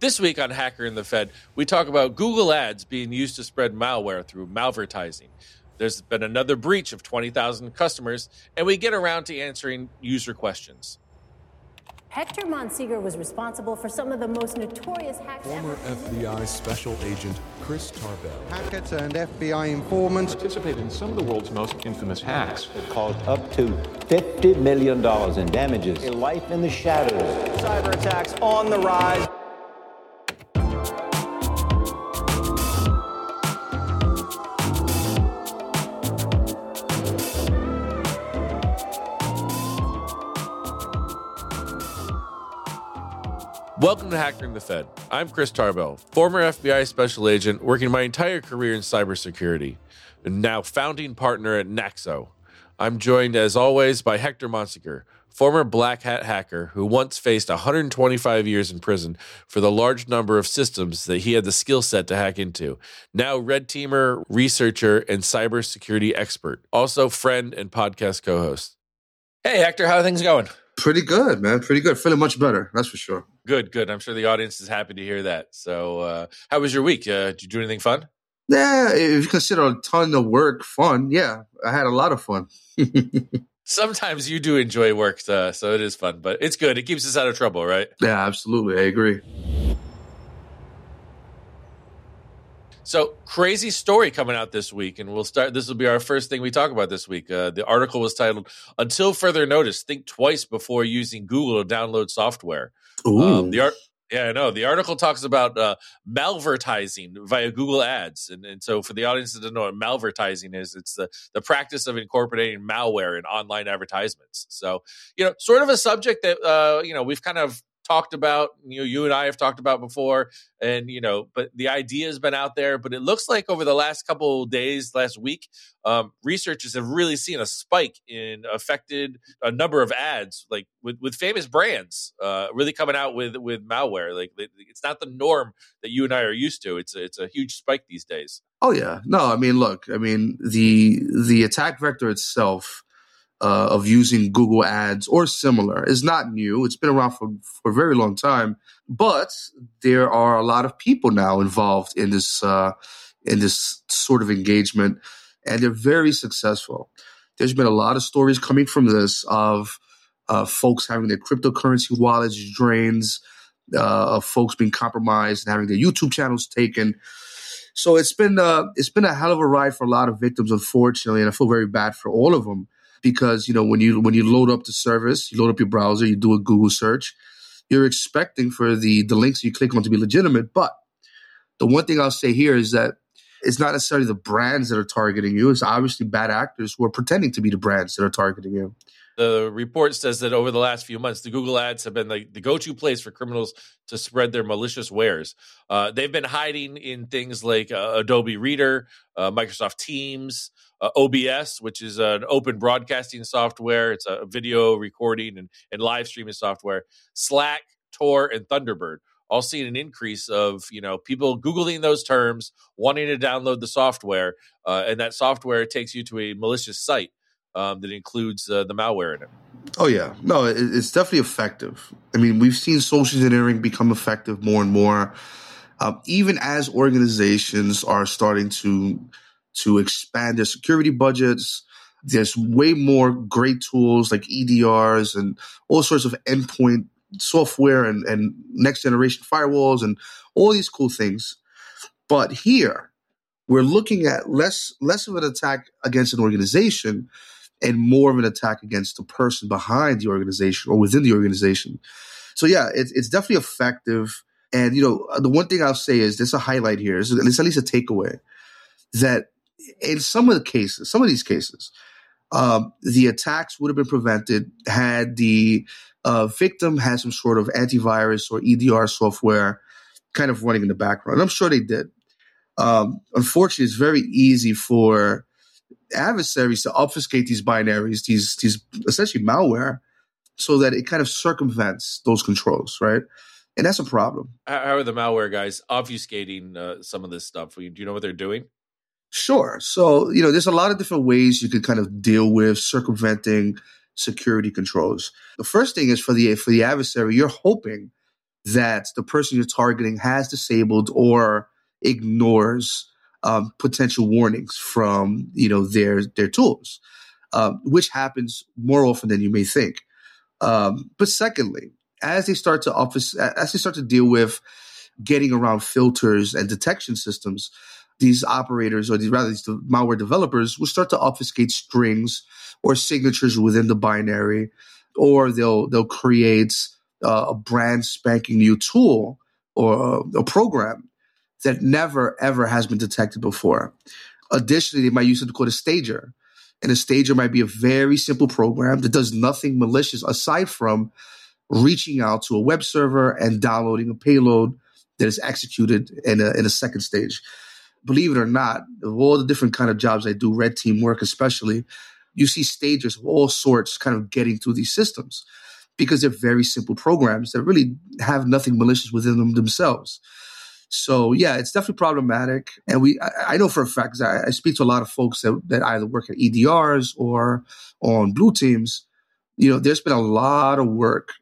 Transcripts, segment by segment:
This week on Hacker and the Fed, we talk about Google Ads being used to spread malware through malvertising. There's been another breach of 20,000 customers, and we get around to answering user questions. Hector Monsegur was responsible for some of the most notorious hacks Former ever. FBI Special Agent Chris Tarbell. Hacker turned FBI informant. participated in some of the world's most infamous hacks. It caused up to $50 million in damages. A life in the shadows. Cyber attacks on the rise. Welcome to Hacker and the Fed. I'm Chris Tarbell, former FBI special agent working my entire career in cybersecurity, and now founding partner at Naxo. I'm joined, as always, by Hector Monsegur, former black hat hacker who once faced 125 years in prison for the large number of systems that he had the skill set to hack into. Now, red teamer, researcher, and cybersecurity expert. Also, friend and podcast co host. Hey, Hector, how are things going? Pretty good, man. Pretty good. Feeling much better. That's for sure. Good, good. I'm sure the audience is happy to hear that. So, uh, how was your week? Uh, did you do anything fun? Yeah, if you consider a ton of work fun, yeah, I had a lot of fun. Sometimes you do enjoy work, uh, so it is fun, but it's good. It keeps us out of trouble, right? yeah, absolutely. I agree. So, crazy story coming out this week, and we'll start. This will be our first thing we talk about this week. Uh, the article was titled "Until Further Notice: Think Twice Before Using Google to Download Software." Ooh. Um, the art, yeah, I know. The article talks about uh, malvertising via Google Ads, and, and so for the audience that doesn't know what malvertising is, it's the the practice of incorporating malware in online advertisements. So, you know, sort of a subject that uh, you know we've kind of talked about. You know, you and I have talked about before, and you know, but the idea has been out there. But it looks like over the last couple days, last week, um, researchers have really seen a spike in affected a number of ads, like with, with famous brands, uh, really coming out with with malware. Like it's not the norm that you and I are used to. It's a, it's a huge spike these days. Oh yeah. No, I mean, look, I mean the the attack vector itself uh, of using Google Ads or similar is not new. It's been around for for a very long time, but there are a lot of people now involved in this uh, in this sort of engagement, and they're very successful. There's been a lot of stories coming from this of uh, folks having their cryptocurrency wallets drains, uh, of folks being compromised and having their YouTube channels taken. So it's been uh, it's been a hell of a ride for a lot of victims, unfortunately, and I feel very bad for all of them because you know when you when you load up the service, you load up your browser, you do a Google search, you're expecting for the the links you click on to be legitimate. But the one thing I'll say here is that it's not necessarily the brands that are targeting you; it's obviously bad actors who are pretending to be the brands that are targeting you. The report says that over the last few months, the Google ads have been the, the go to place for criminals to spread their malicious wares. Uh, they've been hiding in things like uh, Adobe Reader, uh, Microsoft Teams, uh, OBS, which is an open broadcasting software. It's a video recording and, and live streaming software. Slack, Tor, and Thunderbird all seeing an increase of you know people googling those terms, wanting to download the software, uh, and that software takes you to a malicious site um, that includes uh, the malware in it. Oh yeah, no, it, it's definitely effective. I mean, we've seen social engineering become effective more and more, um, even as organizations are starting to to expand their security budgets. There's way more great tools like EDRs and all sorts of endpoint software and, and next generation firewalls and all these cool things. But here, we're looking at less less of an attack against an organization and more of an attack against the person behind the organization or within the organization. So yeah, it's it's definitely effective. And you know, the one thing I'll say is there's a highlight here. It's at least a takeaway that in some of the cases, some of these cases, um, the attacks would have been prevented had the uh, victim had some sort of antivirus or EDR software kind of running in the background. I'm sure they did. Um, unfortunately, it's very easy for adversaries to obfuscate these binaries, these these essentially malware, so that it kind of circumvents those controls, right? And that's a problem. How, are the malware guys obfuscating uh, some of this stuff? Do you know what they're doing? Sure. So, you know, there's a lot of different ways you could kind of deal with circumventing security controls. The first thing is for the for the adversary, you're hoping that the person you're targeting has disabled or ignores um, potential warnings from you know their their tools, um, which happens more often than you may think. Um, but secondly, as they start to office, as they start to deal with getting around filters and detection systems, these operators or these, rather these malware developers will start to obfuscate strings or signatures within the binary, or they'll they'll create uh, a brand spanking new tool or a program that never ever has been detected before. Additionally, they might use something called a stager. And a stager might be a very simple program that does nothing malicious aside from reaching out to a web server and downloading a payload that is executed in a, in a second stage. Believe it or not, of all the different kind of jobs I do, red team work especially, you see stagers of all sorts kind of getting through these systems because they're very simple programs that really have nothing malicious within them themselves. So yeah, it's definitely problematic. And we, I, I know for a fact, I, I, speak to a lot of folks that, that either work at EDRs or on blue teams. You know, there's been a lot of work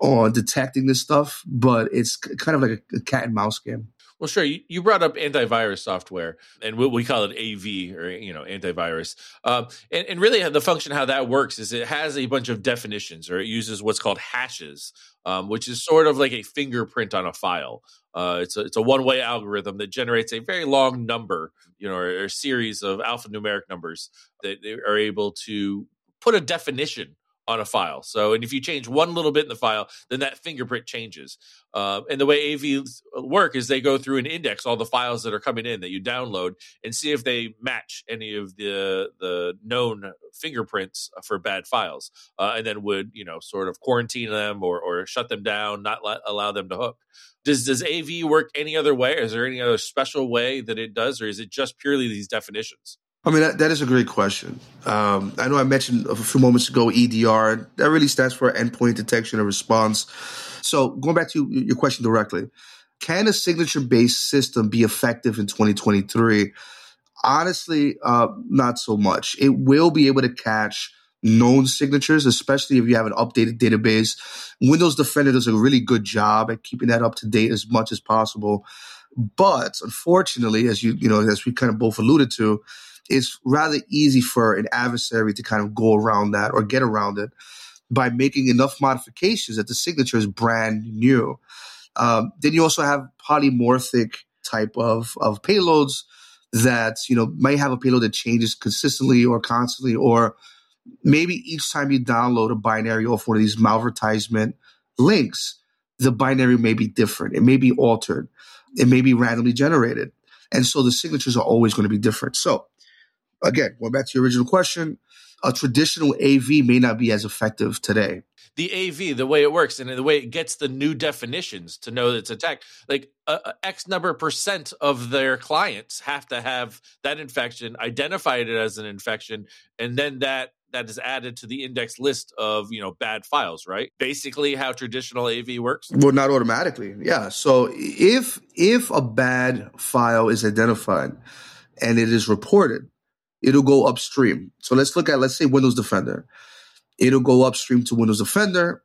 on detecting this stuff, but it's kind of like a, a cat and mouse game. Well, sure. You, you brought up antivirus software, and we, we call it AV or you know antivirus. Um, and, and, really, the function how that works is it has a bunch of definitions, or it uses what's called hashes, um, which is sort of like a fingerprint on a file. Uh, it's a it's a one way algorithm that generates a very long number, you know, or, or series of alphanumeric numbers that are able to put a definition on a file. So, and if you change one little bit in the file, then that fingerprint changes. Uh, and the way AVs work is they go through and index all the files that are coming in that you download and see if they match any of the the known fingerprints for bad files, uh, and then would you know sort of quarantine them or or shut them down, not let, allow them to hook. Does does AV work any other way? Is there any other special way that it does, or is it just purely these definitions? I mean, that, that is a great question. Um, I know I mentioned a few moments ago EDR. That really stands for endpoint detection and response. So, going back to your question directly, can a signature based system be effective in 2023? Honestly, uh, not so much. It will be able to catch known signatures, especially if you have an updated database. Windows Defender does a really good job at keeping that up to date as much as possible. But unfortunately, as you you know, as we kind of both alluded to, it's rather easy for an adversary to kind of go around that or get around it by making enough modifications that the signature is brand new. Um, then you also have polymorphic type of, of payloads that, you know, might have a payload that changes consistently or constantly, or maybe each time you download a binary off one of these malvertisement links, the binary may be different. It may be altered. It may be randomly generated. And so the signatures are always going to be different. So again, going back to your original question, a traditional AV may not be as effective today. The AV, the way it works, and the way it gets the new definitions to know that it's attacked, like uh, X number percent of their clients have to have that infection, identified it as an infection, and then that that is added to the index list of you know bad files right? Basically how traditional av works. Well not automatically yeah. So if if a bad file is identified and it is reported it'll go upstream. So let's look at, let's say Windows Defender. It'll go upstream to Windows Defender,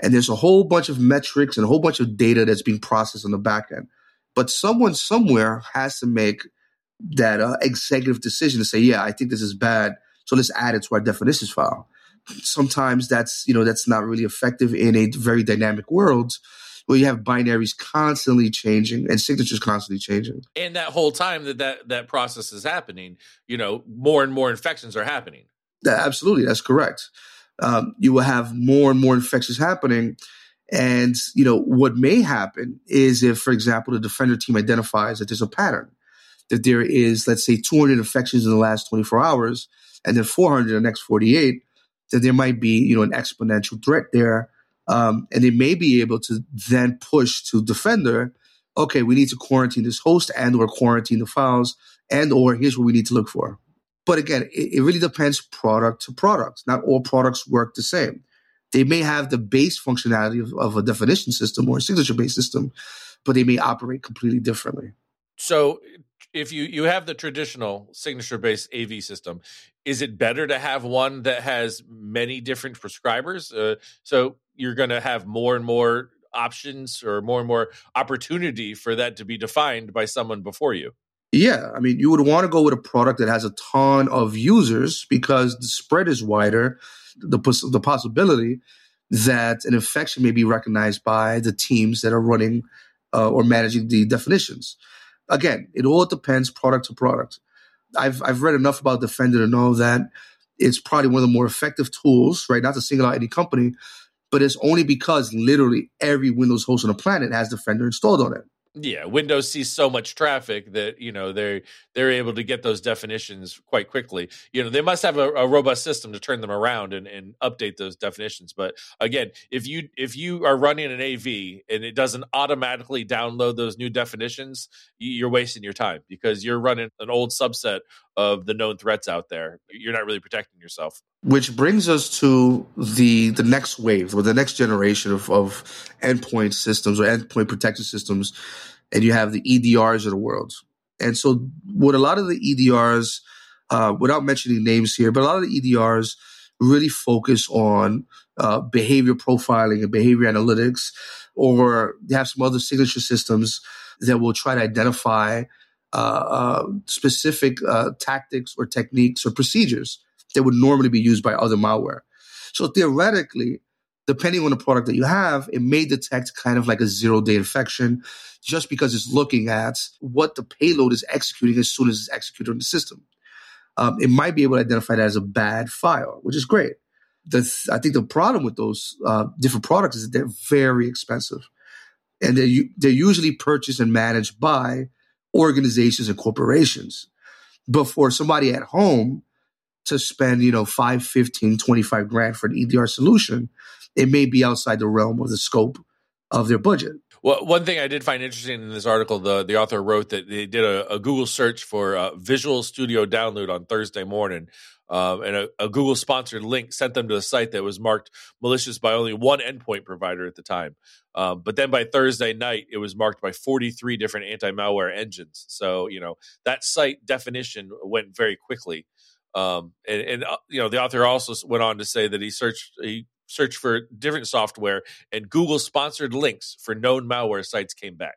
and there's a whole bunch of metrics and a whole bunch of data that's being processed on the back end. But someone somewhere has to make that uh, executive decision to say, yeah, I think this is bad. So let's add it to our definitions file. Sometimes that's, you know, that's not really effective in a very dynamic world where you have binaries constantly changing and signatures constantly changing. And that whole time that that, that process is happening, you know, more and more infections are happening. Yeah, absolutely, that's correct. Um, you will have more and more infections happening. And, you know, what may happen is if, for example, the defender team identifies that there's a pattern, that there is, let's say, 200 infections in the last 24 hours and then 400 in the next 48, that there might be, you know, an exponential threat there um, and they may be able to then push to Defender, okay, we need to quarantine this host and or quarantine the files and or here's what we need to look for. But again, it, it really depends product to product. Not all products work the same. They may have the base functionality of, of a definition system or a signature based system, but they may operate completely differently. So if you you have the traditional signature based AV system, is it better to have one that has many different prescribers? Uh, so you're going to have more and more options or more and more opportunity for that to be defined by someone before you. Yeah, I mean, you would want to go with a product that has a ton of users because the spread is wider. The the possibility that an infection may be recognized by the teams that are running uh, or managing the definitions. Again, it all depends product to product. I've I've read enough about Defender to know that it's probably one of the more effective tools, right? Not to single out any company, but it's only because literally every Windows host on the planet has Defender installed on it yeah windows sees so much traffic that you know they're they're able to get those definitions quite quickly. You know they must have a, a, robust system to turn them around and, and update those definitions but again if you if you are running an av and it doesn't automatically download those new definitions you're wasting your time because you're running an old subset of the known threats out there you're not really protecting yourself. Which brings us to the the next wave or the next generation of, of endpoint systems or endpoint protection systems and you have the edrs of the world. And so what a lot of the edrs uh, without mentioning names here but a lot of the edrs really focus on uh, behavior profiling and behavior analytics or they have some other signature systems that will try to identify specific uh, tactics or techniques or procedures that would normally be used by other malware. So theoretically, depending on the product that you have, it may detect kind of like a zero day infection just because it's looking at what the payload is executing as soon as it's executed on the system. Um, it might be able to identify that as a bad file, which is great. Th- I think the problem with those uh, different products is that they're very expensive, and they're, they're usually purchased and managed by organizations and corporations. But for somebody at home, to spend, you know, 5, 15, 25 grand for an EDR solution, it may be outside the realm of the scope of their budget. Well, one thing I did find interesting in this article, the the author wrote that they did a, a Google search for uh, Visual Studio download on Thursday morning, um, and a, a, Google sponsored link sent them to the site that was marked malicious by only one endpoint provider at the time. Um, but then by Thursday night, it was marked by 43 different anti malware engines. So you know that site definition went very quickly. Um, and, and uh, you know, the author also went on to say that he searched he searched for different software, and Google sponsored links for known malware sites came back.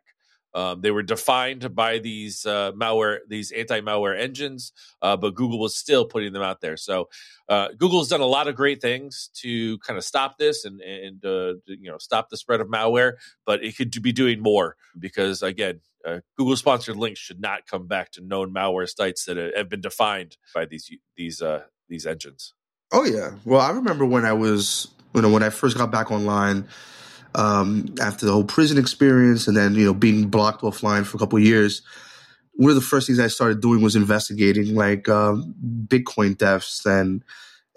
Um, they were defined by these uh, malware, these anti-malware engines, uh, but Google was still putting them out there. So uh, Google's done a lot of great things to kind of stop this and and uh, you know stop the spread of malware, but it could be doing more because again, uh, Google sponsored links should not come back to known malware sites that have been defined by these these uh, these engines. Oh yeah, well I remember when I was you know when I first got back online um, after the whole prison experience, and then you know being blocked offline for a couple of years. One of the first things I started doing was investigating like um, Bitcoin thefts, and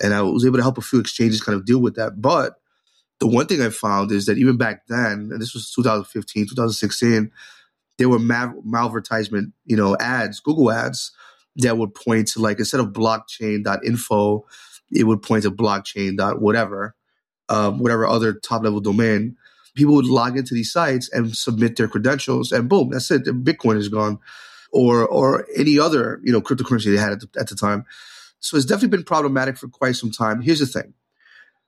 and I was able to help a few exchanges kind of deal with that. But the one thing I found is that even back then, and this was 2015, 2016 there were mal- malvertisement, you know, ads, Google ads that would point to like instead of blockchain.info, it would point to blockchain whatever, um, whatever other top level domain. People would log into these sites and submit their credentials, and boom, that's it. Bitcoin is gone, or or any other you know cryptocurrency they had at the, at the time. So it's definitely been problematic for quite some time. Here's the thing: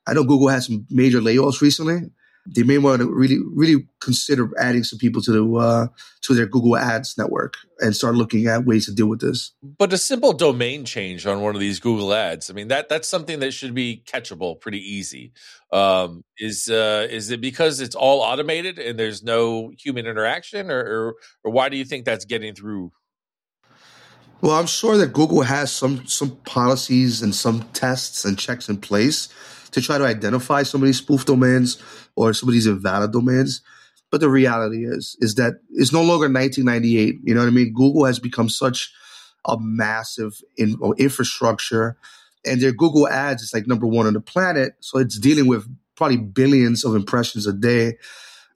I know Google had some major layoffs recently, they may want to really really consider adding some people to the uh, to their Google Ads network and start looking at ways to deal with this. But a simple domain change on one of these Google Ads, I mean that that's something that should be catchable pretty easy. Um, is uh, is it because it's all automated and there's no human interaction, or, or or why do you think that's getting through? Well, I'm sure that Google has some some policies and some tests and checks in place to try to identify some of these spoof domains or some of these invalid domains. But the reality is, is that it's no longer 1998. You know what I mean? Google has become such a massive in, infrastructure, and their Google Ads is like number one on the planet. So it's dealing with probably billions of impressions a day.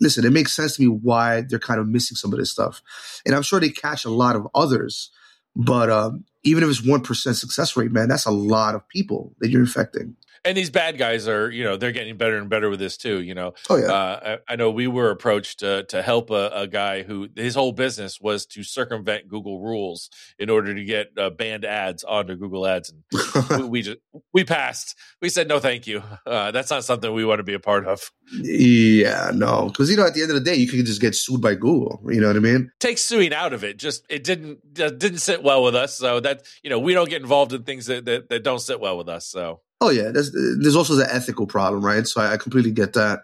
Listen, it makes sense to me why they're kind of missing some of this stuff, and I'm sure they catch a lot of others. But um, even if it's one percent success rate, man, that's a lot of people that you're infecting. And these bad guys are you know they're getting better and better with this too you know Oh, yeah. uh, I, I know we were approached uh, to help a, a guy who his whole business was to circumvent google rules in order to get uh, banned ads onto google ads and we, we just we passed we said no thank you uh, that's not something we want to be a part of Yeah, no, because you know, at the end of the day, you could just get sued by Google. You know what I mean? take suing out of it just it didn't uh, didn't sit well with us so that you know we don't get involved in things that that, that don't sit well with us so Oh yeah, there's there's also the ethical problem, right? So I, I completely get that.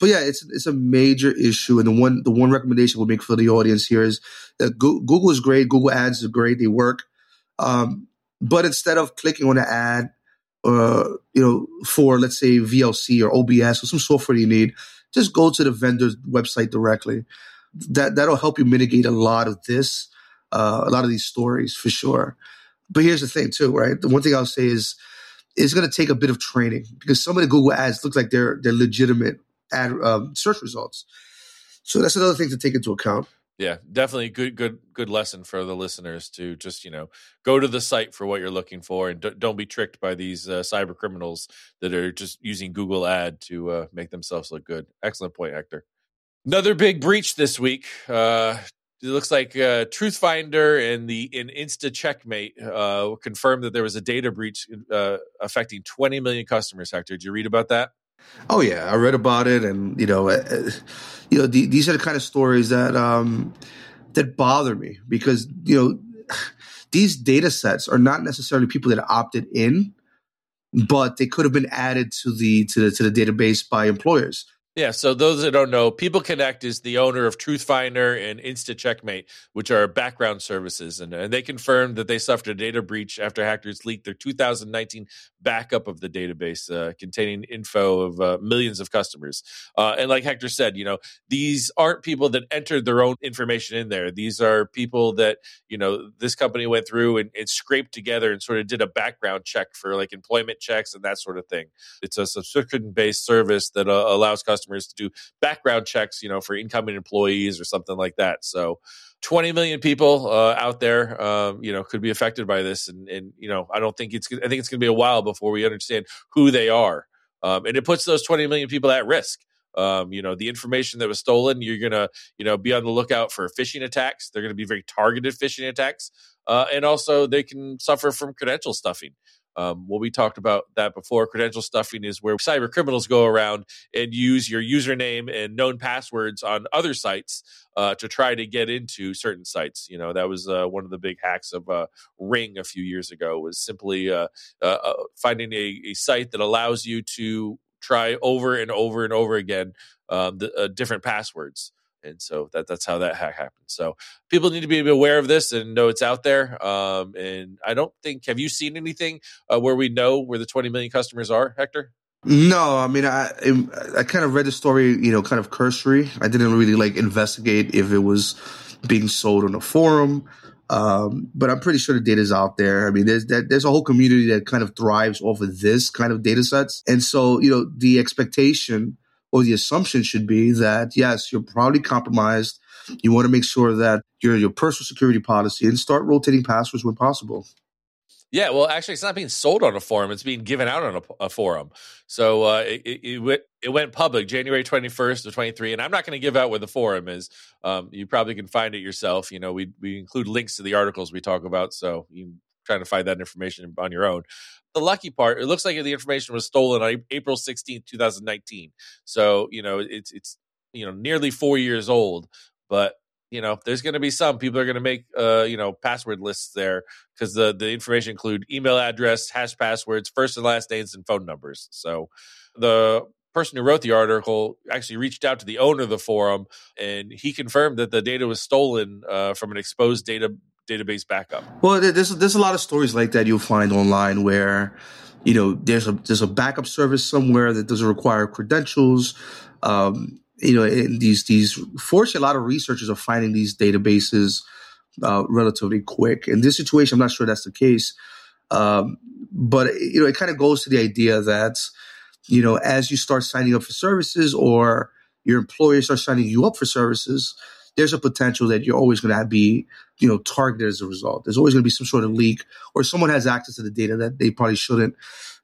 But yeah, it's it's a major issue, and the one the one recommendation we'll make for the audience here is that Go- Google is great, Google Ads are great, they work, um, but instead of clicking on an ad, uh, you know, for let's say VLC or OBS or some software you need, just go to the vendor's website directly. That that'll help you mitigate a lot of this, uh, a lot of these stories for sure. But here's the thing too, right? The one thing I'll say is it's going to take a bit of training because some of the Google ads look like they're they're legitimate ad um, search results. So that's another thing to take into account. yeah definitely good good good lesson for the listeners to just you know go to the site for what you're looking for and d- don't be tricked by these uh, cyber criminals that are just using google ad to uh, make themselves look good excellent point hector another big breach this week uh it looks like uh, Truthfinder and the in Instant Checkmate uh, confirmed that there was a data breach uh, affecting 20 million customers. Hector, did you read about that? Oh yeah, I read about it, and you know, uh, uh, you know, the, these are the kind of stories that um, that bother me because you know these data sets are not necessarily people that opted in, but they could have been added to the to the to the database by employers. Yeah, so those that don't know, People Connect is the owner of Truthfinder and Instant Checkmate, which are background services, and, and they confirmed that they suffered a data breach after hackers leaked their 2019 backup of the database uh, containing info of uh, millions of customers. Uh, and like Hector said, you know, these aren't people that entered their own information in there. These are people that you know this company went through and, and scraped together and sort of did a background check for like employment checks and that sort of thing. It's a subscription based service that uh, allows customers to do background checks, you know, for incoming employees or something like that. So, 20 million people uh, out there, um, you know, could be affected by this, and, and you know, I don't think it's. I think it's going to be a while before we understand who they are, um, and it puts those 20 million people at risk. Um, you know, the information that was stolen, you're gonna, you know, be on the lookout for phishing attacks. They're going to be very targeted phishing attacks, uh, and also they can suffer from credential stuffing. Um, well, we talked about that before. Credential stuffing is where cyber criminals go around and use your username and known passwords on other sites uh, to try to get into certain sites. You know, that was uh, one of the big hacks of uh, Ring a few years ago. Was simply uh, uh, uh, finding a, a site that allows you to try over and over and over again um, the, different passwords. And so that that's how that hack happened. So people need to be aware of this and know it's out there. Um, and I don't think have you seen anything uh, where we know where the 20 million customers are, Hector? No, I mean, I I kind of read the story, you know, kind of cursory. I didn't really like investigate if it was being sold on a forum, um, but I'm pretty sure the data is out there. I mean, there's that, there's a whole community that kind of thrives off of this kind of data sets, and so you know, the expectation or the assumption should be that yes, you're probably compromised. You want to make sure that your your personal security policy and start rotating passwords when possible. Yeah, well, actually, it's not being sold on a forum; it's being given out on a, a forum. So uh, it, it, went, it went public January twenty first to twenty three, and I'm not going to give out where the forum is. Um, you probably can find it yourself. You know, we we include links to the articles we talk about, so you can try to find that information on your own. The lucky part, it looks like the information was stolen on April sixteenth, two thousand nineteen. So you know, it's it's you know nearly four years old, but you know there's going to be some people are going to make uh you know password lists there because the the information include email address hash passwords first and last names and phone numbers so the person who wrote the article actually reached out to the owner of the forum and he confirmed that the data was stolen uh, from an exposed data database backup Well, there's there's a lot of stories like that you'll find online where, you know, there's a there's a backup service somewhere that doesn't require credentials. Um, you know, these these fortunately, a lot of researchers are finding these databases uh, relatively quick. In this situation, I'm not sure that's the case, um, but you know, it kind of goes to the idea that you know, as you start signing up for services or your employer starts signing you up for services, there's a potential that you're always going to be, you know, targeted as a result. There's always going to be some sort of leak or someone has access to the data that they probably shouldn't.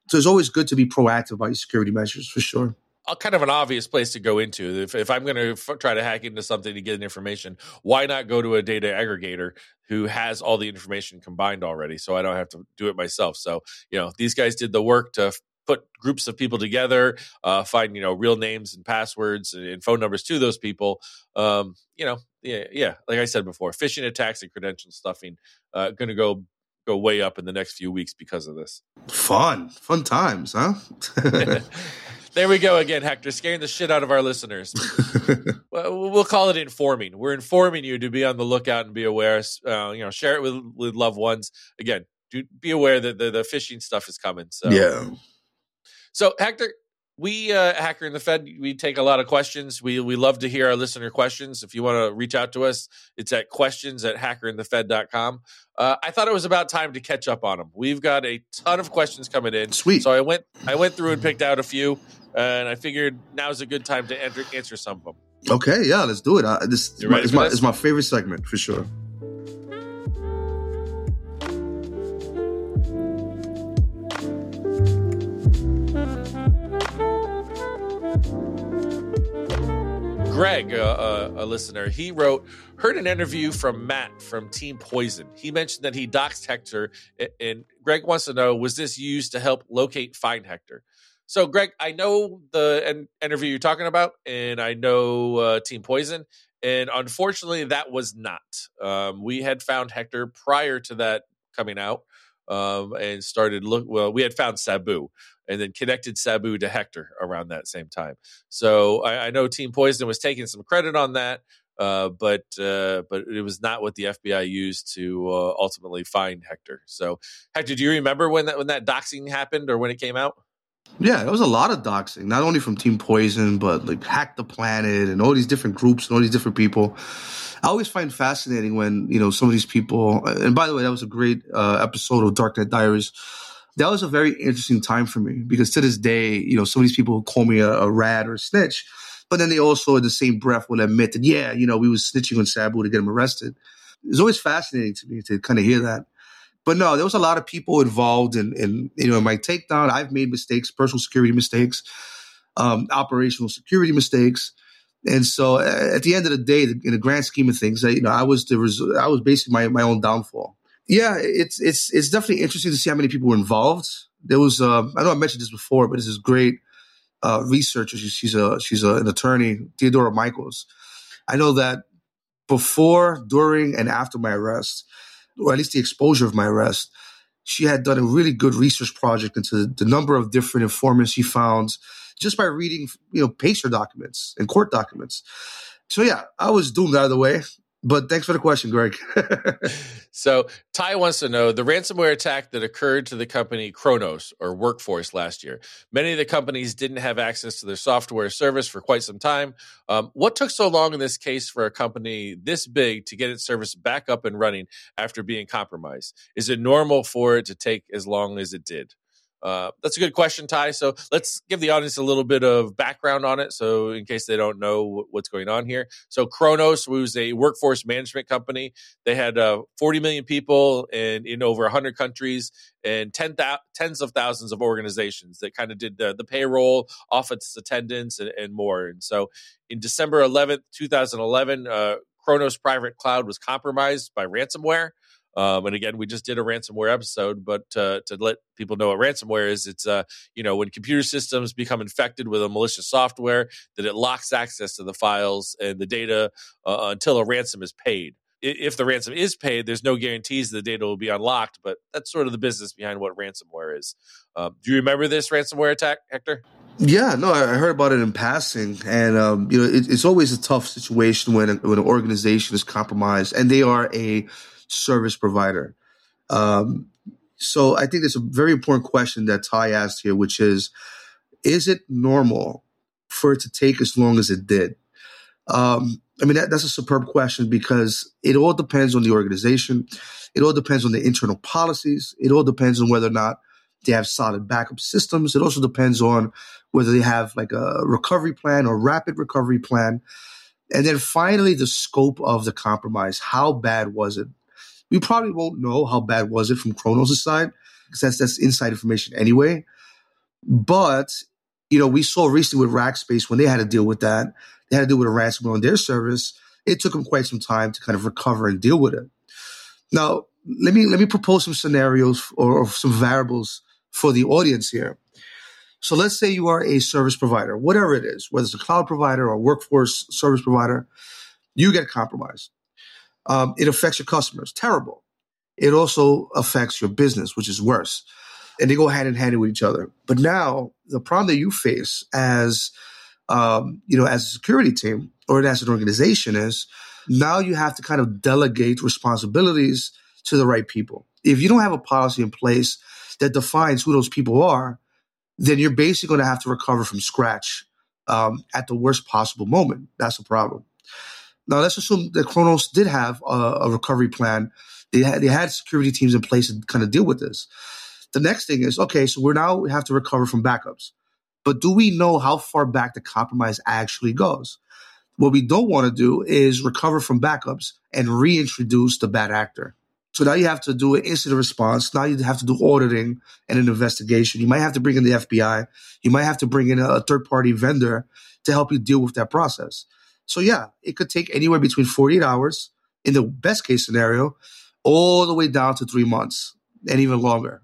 So it's always good to be proactive about your security measures for sure uh, kind of an obvious place to go into. If, if I'm going to f- try to hack into something to get an information, why not go to a data aggregator who has all the information combined already, so I don't have to do it myself. So you know, these guys did the work to f- put groups of people together, uh, find you know real names and passwords and, phone numbers to those people. Um, you know, yeah, yeah. Like I said before, phishing attacks and credential stuffing uh, going to go go way up in the next few weeks because of this. Fun, fun times, huh? There we go again, Hector, scaring the shit out of our listeners. well, we'll call it informing. We're informing you to be on the lookout and be aware. Uh, you know, share it with, with loved ones. Again, do, be aware that the, the phishing stuff is coming. So yeah. So Hector, we uh, hacker and the fed we take a lot of questions. We we love to hear our listener questions. If you want to reach out to us it's at questions at hackerinthefed.com uh, i thought it was about time to catch up on them we've got a ton of questions coming in. Sweet. So i went i went through and picked out a few and I figured now's a good time to enter, answer some of them. Okay, yeah, let's do it. Uh, this is my, it's, my, it's my favorite segment for sure. Greg, uh, a listener, he wrote, heard an interview from Matt from Team Poison. He mentioned that he doxed Hector, and Greg wants to know was this used to help locate find Hector? So, Greg, I know the interview you're talking about, and I know uh, Team Poison, and unfortunately, that was not. Um, we had found Hector prior to that coming out, um, and started look. Well, we had found Sabu, and then connected Sabu to Hector around that same time. So, I, I know Team Poison was taking some credit on that. Uh, but uh, but it was not what the FBI used to uh, ultimately find Hector. So, Hector, do you remember when that when that doxing happened or when it came out? Yeah, it was a lot of doxing, not only from Team Poison, but like Hack the Planet and all these different groups and all these different people. I always find fascinating when, you know, some of these people, and by the way, that was a great uh, episode of Darknet Diaries. That was a very interesting time for me because to this day, you know, some of these people call me a, a rat or a snitch, but then they also in the same breath will admit that, yeah, you know, we was snitching on Sabu to get him arrested. It's always fascinating to me to kind of hear that but no, there was a lot of people involved in, in you know, in my takedown. I've made mistakes, personal security mistakes, um, operational security mistakes. And so at the end of the day, in the grand scheme of things, I, you know, I was the res- I was basically my, my own downfall. Yeah, it's it's it's definitely interesting to see how many people were involved. There was uh, I know I mentioned this before, but this is great uh, researcher. She's a she's a, an attorney, Theodora Michaels. I know that before, during, and after my arrest, or at least the exposure of my arrest, she had done a really good research project into the number of different informants she found just by reading, you know, PACER documents and court documents. So yeah, I was doomed out of the way. But thanks for the question, Greg. so Ty wants to know the ransomware attack that occurred to the company Kronos or Workforce last year. Many of the companies didn't have access to their software service for quite some time. Um, what took so long in this case for a company this big to get its service back up and running after being compromised? Is it normal for it to take as long as it did? Uh, that's a good question, Ty. So let's give the audience a little bit of background on it. So, in case they don't know what's going on here, so Kronos was a workforce management company. They had uh, 40 million people in, in over 100 countries and 10, tens of thousands of organizations that kind of did the, the payroll, office attendance, and, and more. And so, in December 11th, 2011, uh, Kronos Private Cloud was compromised by ransomware. Um, and again, we just did a ransomware episode, but uh, to let people know what ransomware is, it's uh, you know when computer systems become infected with a malicious software, that it locks access to the files and the data uh, until a ransom is paid. If the ransom is paid, there's no guarantees the data will be unlocked, but that's sort of the business behind what ransomware is. Um, do you remember this ransomware attack, Hector? Yeah, no, I heard about it in passing, and um, you know, it, it's always a tough situation when when an organization is compromised and they are a service provider. Um, so I think there's a very important question that Ty asked here, which is, is it normal for it to take as long as it did? Um, I mean, that, that's a superb question because it all depends on the organization. It all depends on the internal policies. It all depends on whether or not they have solid backup systems. It also depends on whether they have like a recovery plan or rapid recovery plan. And then finally, the scope of the compromise. How bad was it? We probably won't know how bad was it from Kronos' side because that's that's inside information anyway. But, you know, we saw recently with Rackspace when they had to deal with that, they had to deal with a ransomware on their service. It took them quite some time to kind of recover and deal with it. Now, let me let me propose some scenarios or, or some variables for the audience here. So let's say you are a service provider, whatever it is, whether it's a cloud provider or workforce service provider, you get compromised. Um, it affects your customers. Terrible. It also affects your business, which is worse. And they go hand in hand with each other. But now the problem that you face as um, you know, as a security team or as an organization is now you have to kind of delegate responsibilities to the right people. If you don't have a policy in place that defines who those people are, then you're basically going to have to recover from scratch um, at the worst possible moment. That's the problem. Now let's assume that Kronos did have a, a recovery plan. They had, they had security teams in place to kind of deal with this. The next thing is okay, so we're now we have to recover from backups. But do we know how far back the compromise actually goes? What we don't want to do is recover from backups and reintroduce the bad actor. So now you have to do an incident response. Now you have to do auditing and an investigation. You might have to bring in the FBI. You might have to bring in a third party vendor to help you deal with that process. So yeah, it could take anywhere between 48 hours in the best case scenario, all the way down to three months and even longer.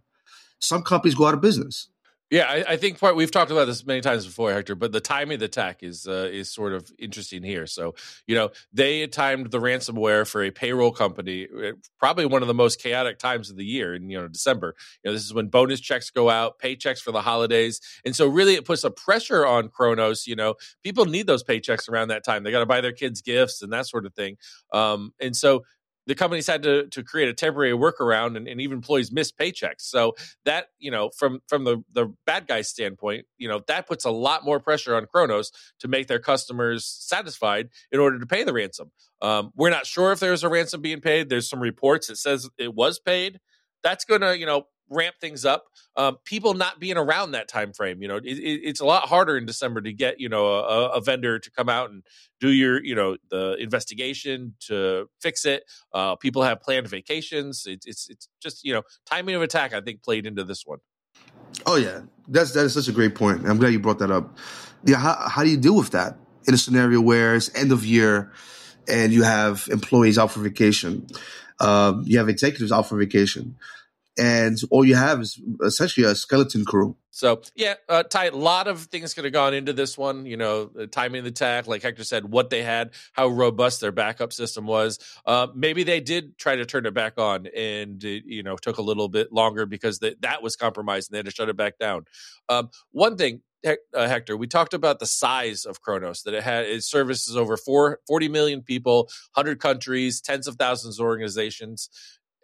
Some companies go out of business. Yeah, I, I, think part we've talked about this many times before, Hector. But the timing of the attack is uh, is sort of interesting here. So you know they timed the ransomware for a payroll company, eh, probably one of the most chaotic times of the year in you know December. You know this is when bonus checks go out, paychecks for the holidays, and so really it puts a pressure on Kronos. You know people need those paychecks around that time. They got to buy their kids gifts and that sort of thing. Um, and so the companies had to to create a temporary workaround and, and, even employees missed paychecks. So that you know from from the the bad guy standpoint you know that puts a lot more pressure on kronos to make their customers satisfied in order to pay the ransom. Um, we're not sure if there's a ransom being paid. There's some reports that says it was paid. That's going to you know ramp things up. Um, people not being around that time frame, you know, it, it, it's a lot harder in December to get you know a, a, vendor to come out and do your you know the investigation to fix it. Uh, people have planned vacations. It, it's it's just you know timing of attack. I think played into this one. Oh yeah, that's that is such a great point. I'm glad you brought that up. Yeah, how, how do you deal with that in a scenario where it's end of year and you have employees out for vacation? Um, you have executives out for vacation and all you have is essentially a skeleton crew. So yeah, uh, Ty, a lot of things could have gone into this one. You know, the timing of the attack, like Hector said, what they had, how robust their backup system was. Uh, maybe they did try to turn it back on, and it, you know, took a little bit longer because the, that was compromised, and they had to shut it back down. Um, one thing uh, Hector, we talked about the size of Kronos, that it had it services over four, 40 million people, 100 countries, tens of thousands of organizations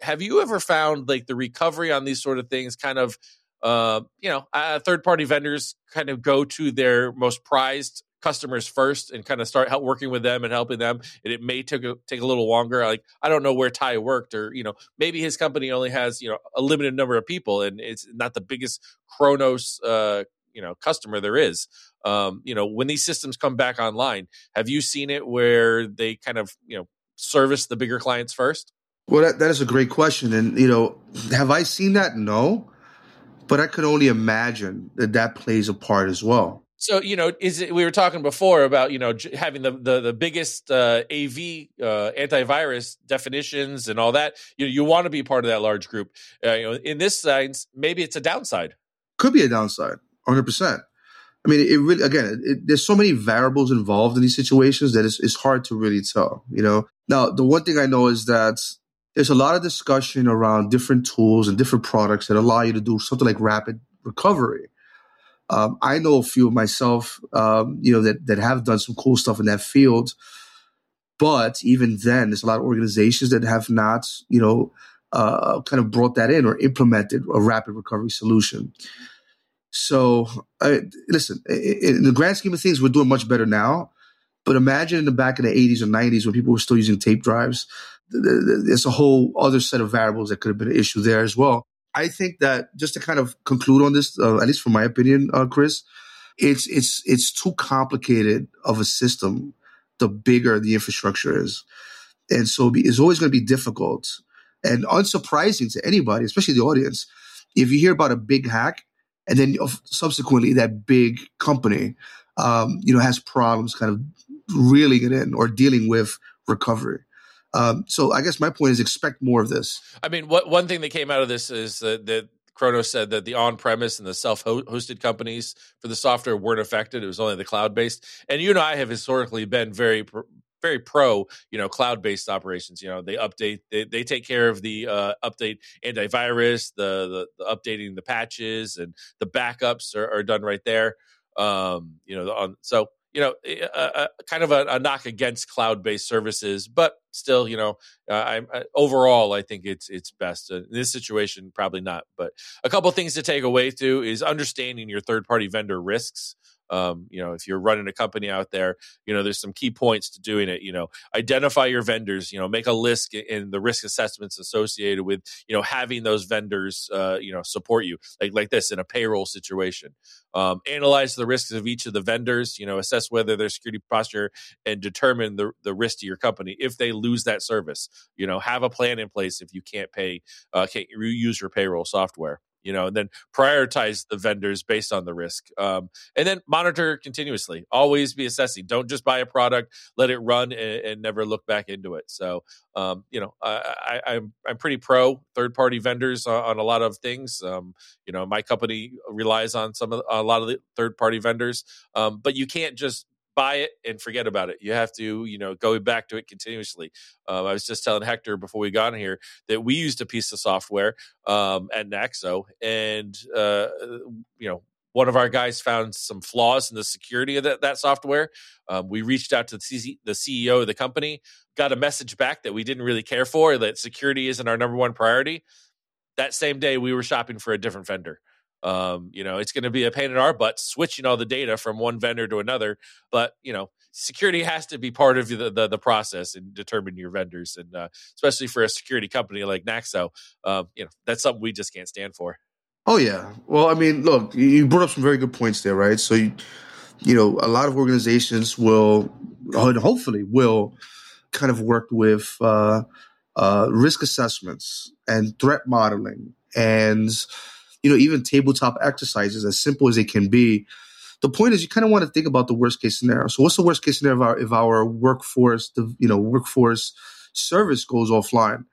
have you ever found like the recovery on these sort of things kind of uh, you know uh, third party vendors kind of go to their most prized customers first and kind of start help working with them and helping them and it may take a, take a little longer? Like i don't know where ty worked or you know maybe his company only has you know a limited number of people and it's not the biggest kronos uh, you know customer there is. Um, you know when these systems come back online have you seen it where they kind of you know service the bigger clients first well, that, that is a great question. And, you know, have I seen that? No. But I could only imagine that that plays a part as well. So you know, is it? We were talking before about you know having the the, the biggest uh, AV uh, antivirus definitions and all that. You know, you want to be part of that large group. Uh, you know, in this sense, maybe it's a downside. Could be a downside, hundred percent. I mean, it really again, it, there's so many variables involved in these situations that it's, it's hard to really tell. You know, now the one thing I know is that there's a lot of discussion around different tools and different products that allow you to do something like rapid recovery. Um, I know a few myself, um, you know, that that have done some cool stuff in that field. But even then, there's a lot of organizations that have not, you know, uh, kind of brought that in or implemented a rapid recovery solution. So, listen, in the grand scheme of things, we're doing much better now. But imagine in the back of the 80s or 90s when people were still using tape drives there's a whole other set of variables that could have been an issue there as well. I think that just to kind of conclude on this, uh, at least from my opinion, uh, Chris, it's it's it's too complicated of a system. The bigger the infrastructure is, and so it's always going to be difficult and unsurprising to anybody, especially the audience. If you hear about a big hack, and then subsequently that big company, um, you know, has problems kind of reeling it in or dealing with recovery. Um, so I guess my point is expect more of this. I mean, what one thing that came out of this is that, that Kronos said that the on-premise and the self-hosted companies for the software weren't affected. It was only the cloud-based. And you and I have historically been very very pro, you know, cloud-based operations. You know, they update, they, they take care of the uh, update antivirus, the, the, the updating the patches, and the backups are, are done right there. Um, you know, on so you know, a, eh, a, uh, uh, kind of a, a, knock against cloud-based services, but still, you know, uh, I, I, overall, I think it's it's best uh, in this situation. Probably not, but a couple things to take away too is understanding your third-party vendor risks um, you know if you're running a company out there you know there's some key points to doing it you know. Identify your vendors you know make a list in the risk assessments associated with you know having those vendors uh, you know support you like like this in a payroll situation. Um, analyze the risks of each of the vendors you know assess whether their security posture and determine the, the risk to your company if they lose that service. You know have a plan in place if you can't pay uh, can't use your payroll software you know, and then prioritize the vendors based on the risk. Um, and then monitor continuously. Always be assessing. Don't just buy a product, let it run, and, and never look back into it. So, um, you know, I, am I'm, I'm pretty pro third party vendors on, on, a lot of things. Um, you know, my company relies on some of a lot of the third party vendors, um, but you can't just buy it and forget about it. You have to, you know, go back to it continuously. Um, I was just telling Hector before we got here that we used a piece of software um, at Naxo, and uh, you know, one of our guys found some flaws in the security of that, that software. Um, we reached out to the, the CEO of the company, got a message back that we didn't really care for, that security isn't our number one priority. That same day, we were shopping for a different vendor. Um, you know, it's going to be a pain in our butt switching all the data from one vendor to another. But you know, security has to be part of the the, the process and determine your vendors, and uh, especially for a security company like Naxo, um, you know, that's something we just can't stand for. Oh yeah. Well, I mean, look, you brought up some very good points there, right? So, you, you know, a lot of organizations will, hopefully, will kind of work with uh, uh, risk assessments and threat modeling and you know, even tabletop exercises, as simple as they can be. The point is, you kind of want to think about the worst case scenario. So, what's the worst case scenario if our, if our workforce, the you know, workforce service goes offline?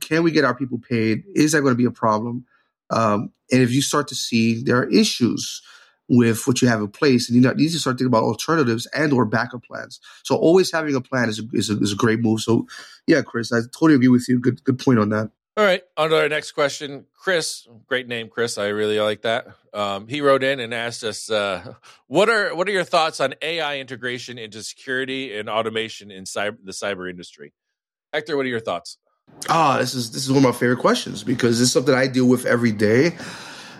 Can we get our people paid? Is that going to be a problem? Um, and if you start to see there are issues with what you have in place, and you need to start thinking about alternatives and or backup plans. So always having a plan is a, is a, is a great move. So yeah, Chris, I totally agree with you. Good good point on that. All right, on to our next question. Chris, great name, Chris. I really like that. Um, he wrote in and asked us, uh, "What are what are your thoughts on AI integration into security and automation in cyber, the cyber industry?" Hector, what are your thoughts? Ah, this is this is one of my favorite questions because it's something I deal with every day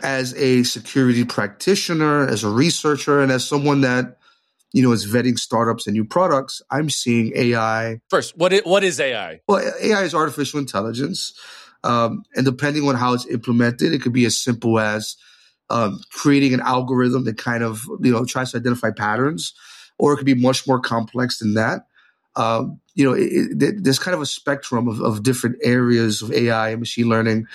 as a security practitioner, as a researcher, and as someone that you know is vetting startups and new products. I'm seeing AI. First, what is, what is AI? Well, AI is artificial intelligence. Um, and depending on how it's implemented, it could be as simple as um, creating an algorithm that kind of you know tries to identify patterns, or it could be much more complex than that. Um, you know, it, it, there's kind of a spectrum of, of different areas of AI and machine learning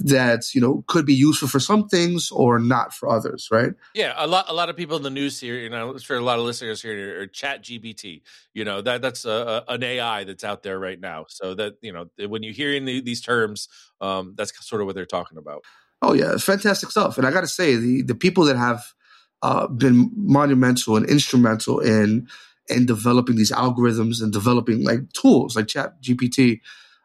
that you know could be useful for some things or not for others right? Yeah a lot a lot of people in the news here you know for a lot of listeners here are chat gpt you know that that's a, a, an ai that's out there right now. So that you know when you hear the, these terms um, that's sort of what they're talking about. Oh yeah fantastic stuff. And i gotta say the the people that have uh, been monumental and instrumental in in developing these algorithms and developing like tools like chat gpt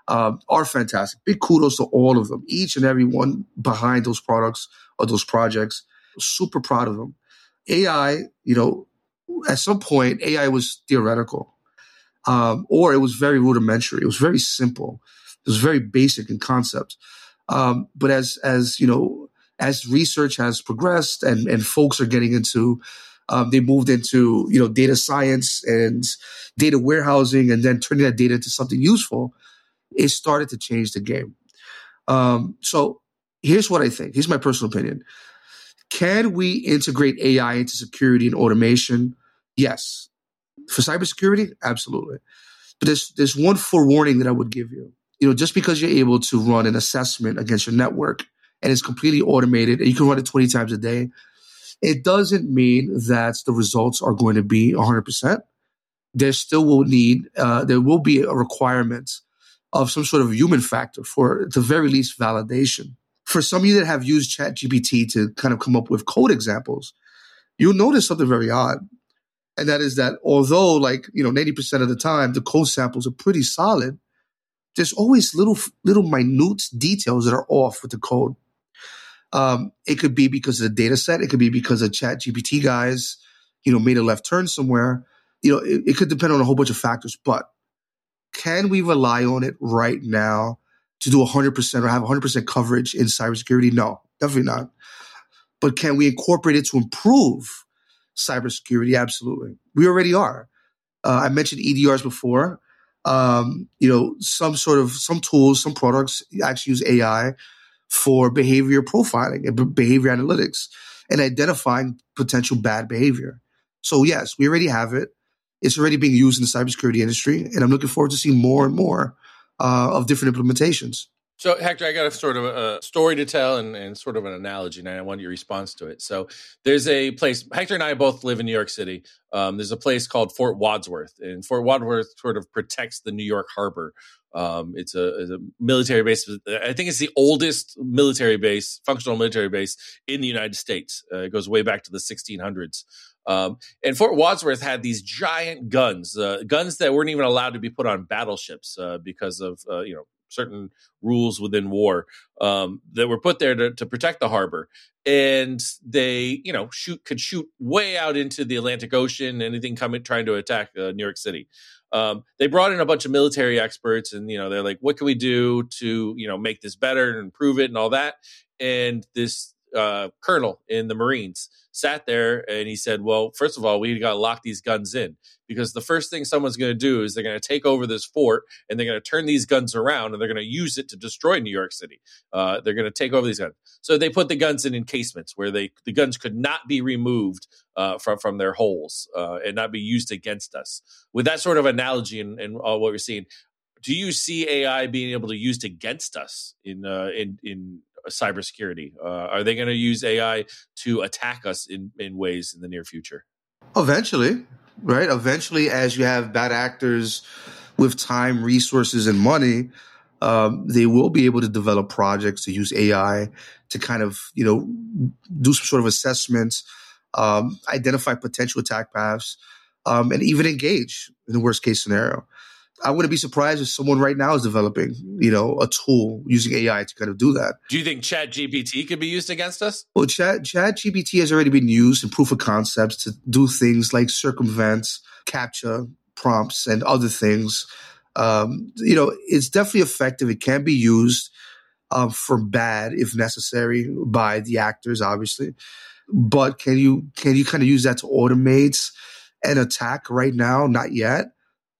um, are fantastic. Big kudos to all of them, each and every one behind those products or those projects. Super proud of them. AI, you know, at some point, AI was theoretical, um, or it was very rudimentary. It was very simple. It was very basic in concept. Um, but as as you know, as research has progressed and and folks are getting into um, they moved into you know data science and data warehousing and then turning that data into something useful it started to change the game. Um, so here's what I think. Here's my personal opinion. Can we integrate AI into security and automation? Yes. For cybersecurity, absolutely. But there's there's one forewarning that I would give you. You know, just because you're able to run an assessment against your network and it's completely automated and you can run it 20 times a day, it doesn't mean that the results are going to be 100%. There still will need, uh, there will be a requirement of some sort of human factor for at the very least validation. For some of you that have used ChatGPT to kind of come up with code examples, you'll notice something very odd. And that is that although like, you know, 90% of the time the code samples are pretty solid, there's always little little minute details that are off with the code. Um, it could be because of the data set. It could be because of Chat GPT guys, you know, made a left turn somewhere. You know, it, it could depend on a whole bunch of factors. But can we rely on it right now to do 100% or have 100% coverage in cybersecurity? No, definitely not. But can we incorporate it to improve cybersecurity? Absolutely. We already are. Uh, I mentioned EDRs before um, you know, some sort of some tools, some products actually use AI for behavior profiling and behavior analytics and identifying potential bad behavior. So yes, we already have it. It's already being used in the cybersecurity industry, and I'm looking forward to seeing more and more uh, of different implementations. So, Hector, I got a sort of a story to tell and, and sort of an analogy, and I want your response to it. So, there's a place, Hector and I both live in New York City. Um, there's a place called Fort Wadsworth, and Fort Wadsworth sort of protects the New York harbor. Um, it's, a, it's, a, military base. I think it's the oldest military base, functional military base in the United States. Uh, it goes way back to the 1600s. Um, and Fort Wadsworth had these giant guns, uh, guns that weren't even allowed to be put on battleships uh, because of uh, you know certain rules within war um, that were put there to, to protect the harbor. And they you know shoot could shoot way out into the atlantic ocean anything coming trying to attack uh, new york city. Um, they brought in a bunch of military experts and you know they're like what can we do to you know make this better and improve it and all that? And this uh, colonel in the marines sat there and he said, Well, first of all, we got to lock these guns in because the first thing someone's going to do is they're going to take over this fort and they're going to turn these guns around and they're going to use it to destroy New York City. Uh, they're going to take over these guns. So they put the guns in encasements where they the guns could not be removed uh, from from their holes uh, and not be used against us. With that sort of analogy and, and what we're seeing, do you see AI being able to used against us in uh, in in cybersecurity? Uh, are they going to use AI to attack us in, in ways in the near future? Eventually, right? Eventually, as you have bad actors with time, resources, and money, um, they will be able to develop projects to use AI to kind of, you know, do some sort of assessments, um, identify potential attack paths, um, and even engage in the worst case scenario. I wouldn't be surprised if someone right now is developing, you know, a tool using AI to kind of do that. Do you think Chat GPT could be used against us? Well, Chat Chat GPT has already been used in proof of concepts to do things like circumvent, CAPTCHA prompts, and other things. Um, you know, it's definitely effective. It can be used um, for bad if necessary by the actors, obviously. But can you can you kind of use that to automate an attack right now? Not yet.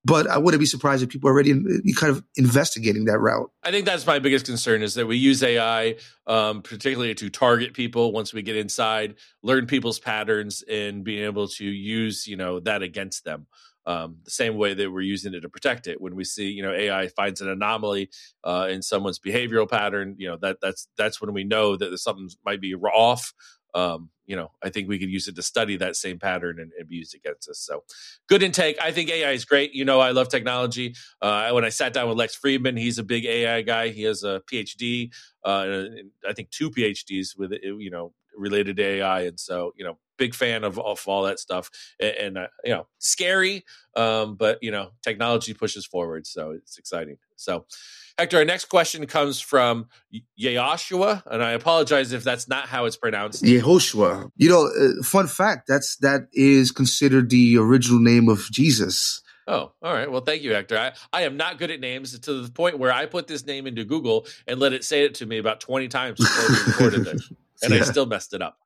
But I wouldn't be surprised if people are already in, kind of investigating that route. I think that's my biggest concern is that we use AI, um, particularly to target people once we get inside, learn people's patterns, and being able to use you know that against them. Um, the same way that we're using it to protect it. When we see, you know, AI finds an anomaly uh, in someone's behavioral pattern, you know, that that's that's when we know that something might be off um, you know, I think we could use it to study that same pattern and, and, be used against us. So, good intake. I think AI is great. You know, I love technology. Uh, when I sat down with Lex Fridman, he's a big AI guy. He has a PhD, uh, I think two PhDs with you know related to AI, and so you know, big fan of, of all that stuff. And, and uh, you know, scary, um, but you know, technology pushes forward, so it's exciting. So. Hector, our next question comes from Yehoshua, and I apologize if that's not how it's pronounced. Yehoshua. You know, uh, fun fact that's that is considered the original name of Jesus. Oh, all right. Well, thank you, Hector. I, I am not good at names to the point where I put this name into Google and let it say it to me about 20 times before we recorded this, and yeah. I still messed it up.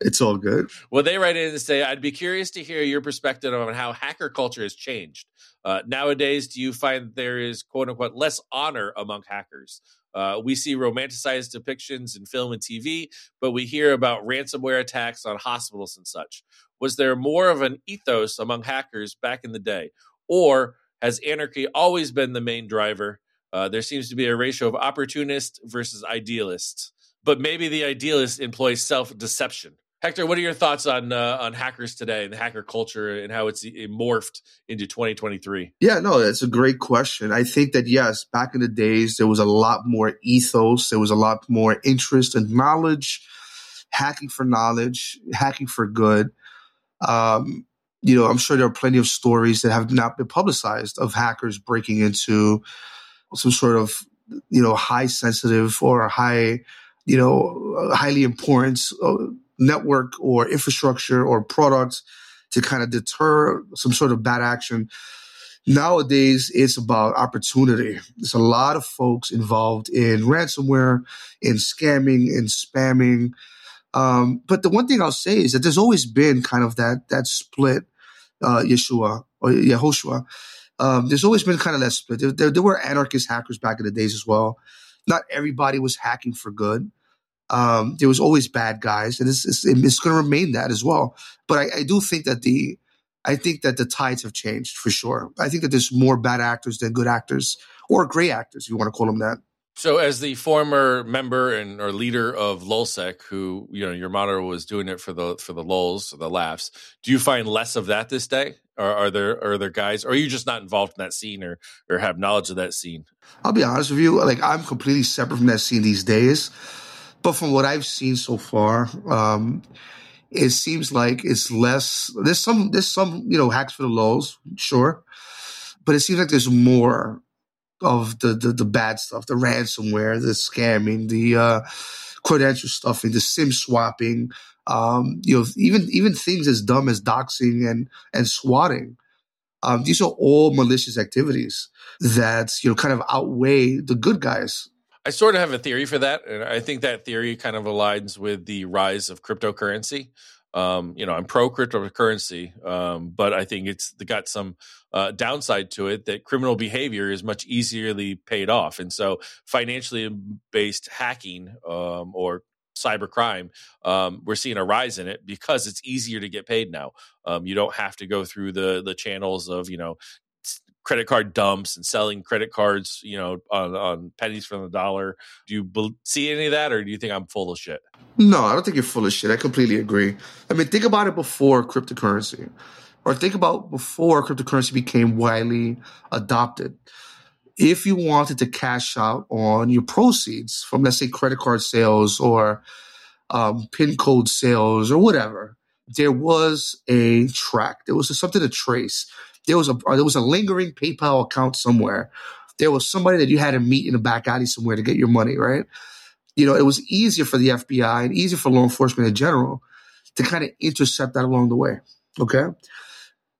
It's all good. Well, they write in and say, I'd be curious to hear your perspective on how hacker culture has changed. Uh, nowadays, do you find there is quote unquote less honor among hackers? Uh, we see romanticized depictions in film and TV, but we hear about ransomware attacks on hospitals and such. Was there more of an ethos among hackers back in the day? Or has anarchy always been the main driver? Uh, there seems to be a ratio of opportunist versus idealist but maybe the idealist employs self deception. Hector, what are your thoughts on uh, on hackers today and the hacker culture and how it's morphed into 2023? Yeah, no, that's a great question. I think that yes, back in the days there was a lot more ethos, there was a lot more interest and knowledge, hacking for knowledge, hacking for good. Um, you know, I'm sure there are plenty of stories that have not been publicized of hackers breaking into some sort of you know high sensitive or high you know highly important uh, network or infrastructure or products to kind of deter some sort of bad action. Nowadays, it's about opportunity. There's a lot of folks involved in ransomware, in scamming, in spamming. Um, but the one thing I'll say is that there's always been kind of that that split, uh, Yeshua or Yehoshua. Um, there's always been kind of that split. There, there, there, were anarchist hackers back in the days as well. Not everybody was hacking for good. Um, there was always bad guys, and it's, it's, it's going to remain that as well. But I, I, do think that the I think that the tides have changed for sure. I think that there's more bad actors than good actors, or great actors, if you want to call them that. So, as the former member and or leader of LulzSec, who you know your monitor was doing it for the for the lulz, the laughs, do you find less of that this day? Or are there are there guys? Or are you just not involved in that scene, or or have knowledge of that scene? I'll be honest with you. Like I'm completely separate from that scene these days. But from what I've seen so far, um, it seems like it's less. There's some there's some you know hacks for the lulz, sure, but it seems like there's more of the the, the bad stuff, the ransomware, the scamming, the uh, credential stuffing, the SIM swapping. Um, you know, even even things as dumb as doxing and and swatting. Um, these are all malicious activities that you know kind of outweigh the good guys I sort of have a theory for that, and I think that theory kind of aligns with the rise of cryptocurrency. Um, you know, I'm pro cryptocurrency, um, but I think it's got some uh, downside to it that criminal behavior is much easily paid off, and so financially based hacking um, or cybercrime, um, we're seeing a rise in it because it's easier to get paid now. Um, you don't have to go through the the channels of you know credit card dumps and selling credit cards, you know, on, on pennies from the dollar. Do you be- see any of that, or do you think I'm full of shit? No, I don't think you're full of shit. I completely agree. I mean, think about it before cryptocurrency, or think about before cryptocurrency became widely adopted. If you wanted to cash out on your proceeds from, let's say, credit card sales or um, pin code sales or whatever, there was a track. There was something to trace there was a there was a lingering PayPal account somewhere. There was somebody that you had to meet in a back alley somewhere to get your money, right? You know, it was easier for the FBI and easier for law enforcement in general to kind of intercept that along the way. Okay.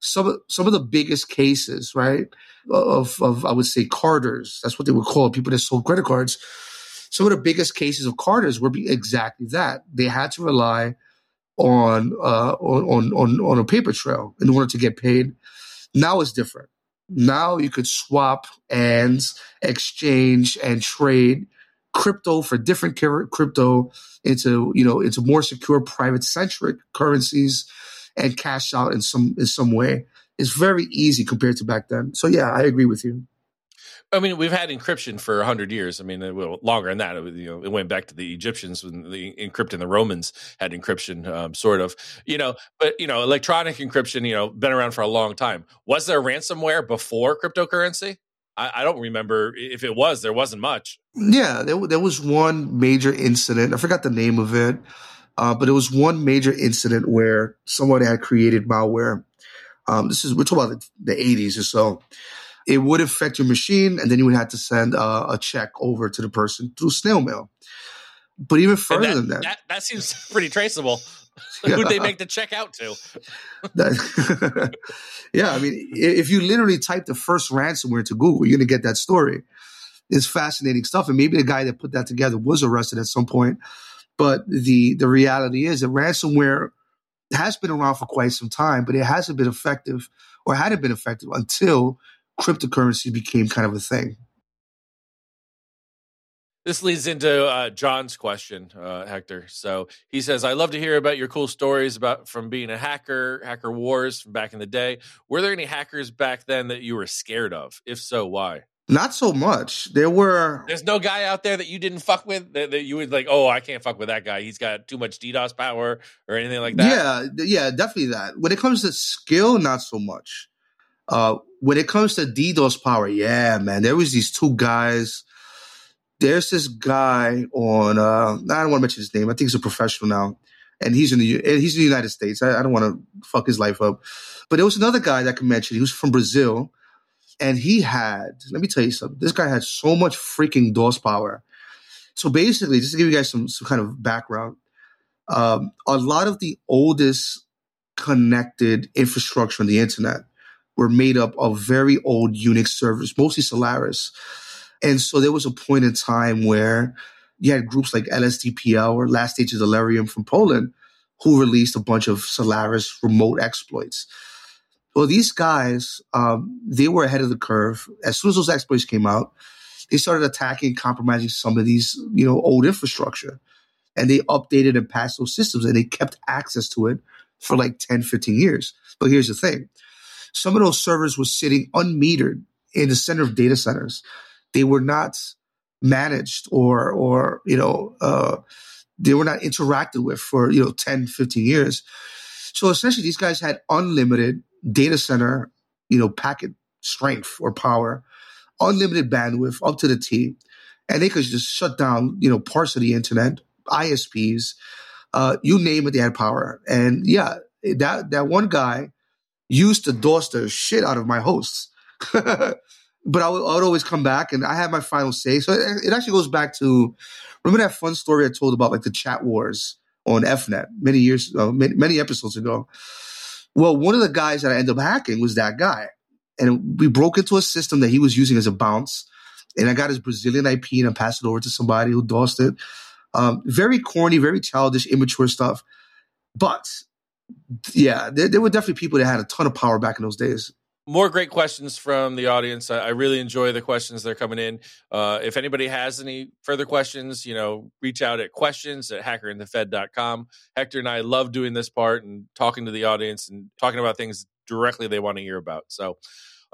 Some of, some of the biggest cases, right, of, of, I would say, carders, that's what they would call people that sold credit cards. Some of the biggest cases of carders were exactly that. They had to rely on, uh, on, on, on a paper trail in order to get paid now it's different. Now you could swap and exchange and trade crypto for different crypto into you know into more secure private centric currencies and cash out in some in some way. It's very easy compared to back then. So yeah, I agree with you. I mean, we've had encryption for hundred years. I mean, well, longer than that. It, you know, it went back to the Egyptians when the encrypting the Romans had encryption, um, sort of. You know, but you know, electronic encryption, you know, been around for a long time. Was there ransomware before cryptocurrency? I, I don't remember if it was. There wasn't much. Yeah, there, there was one major incident. I forgot the name of it, uh, but it was one major incident where someone had created malware. Um, this is we're talking about the, the 80s or so it would affect your machine, and then you would have to send a, a check over to the person through snail mail. But even further that, than that, that, that seems pretty traceable. Yeah. Who'd they make the check out to? That, yeah, I mean, if you literally type the first ransomware to Google, you're going to get that story. It's fascinating stuff, and maybe the guy that put that together was arrested at some point. But the the reality is that ransomware has been around for quite some time, but it hasn't been effective or hadn't been effective until cryptocurrency became kind of a thing. This leads into uh, John's question, uh, Hector. So he says, "I love to hear about your cool stories about from being a hacker, hacker wars from back in the day. Were there any hackers back then that you were scared of? If so, why?" Not so much. There were. There's no guy out there that you didn't fuck with that, that you would like. Oh, I can't fuck with that guy. He's got too much DDoS power or anything like that. Yeah, yeah, definitely that. When it comes to skill, not so much. Uh, when it comes to DDoS power, yeah, man, there was these two guys. There's this guy on. Uh, I don't want to mention his name. I think he's a professional now, and he's in the he's in the United States. I, I don't want to fuck his life up, but there was another guy that I can mention. He was from Brazil and he had, let me tell you something, this guy had so much freaking DOS power. So basically, just to give you guys some, some kind of background, um, a lot of the oldest connected infrastructure on the internet were made up of very old Unix servers, mostly Solaris. And so there was a point in time where you had groups like LSDPL or Last Stage of Delirium from Poland who released a bunch of Solaris remote exploits. Well, these guys, um, they were ahead of the curve. As soon as those exploits came out, they started attacking, compromising some of these, you know, old infrastructure. And they updated and patched those systems and they kept access to it for like 10, 15 years. But here's the thing. Some of those servers were sitting unmetered in the center of data centers. They were not managed or, or, you know, uh, they were not interacted with for, you know, 10, 15 years. So essentially these guys had unlimited data center, you know, packet strength or power, unlimited bandwidth up to the T, and they could just shut down, you know, parts of the internet, ISPs, uh, you name it, they had power. And yeah, that that one guy used to DOS the shit out of my hosts. but I would, I would, always come back and I had my final say. So it, it, actually goes back to remember that fun story I told about like the chat wars on EFnet many years, uh, many, many episodes ago. Well, one of the guys that I ended up hacking was that guy. And we broke into a system that he was using as a bounce. And I got his Brazilian IP and I passed it over to somebody who DOSed it. Um, very corny, very childish, immature stuff. But yeah, there, there, were definitely people that had a ton of power back in those days more great questions from the audience. I, I really enjoy the questions that are coming in. Uh, if anybody has any further questions, you know, reach out at questions at hackerandthefed.com. Hector and I love doing this part and talking to the audience and talking about things directly they want to hear about. So,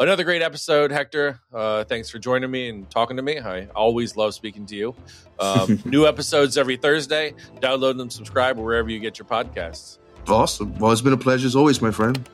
another great episode, Hector. Uh, thanks for joining me and talking to me. I always love speaking to you. Um, new episodes every Thursday. Download and subscribe wherever you get your podcasts. Awesome. Well, it's been a pleasure as always, my friend.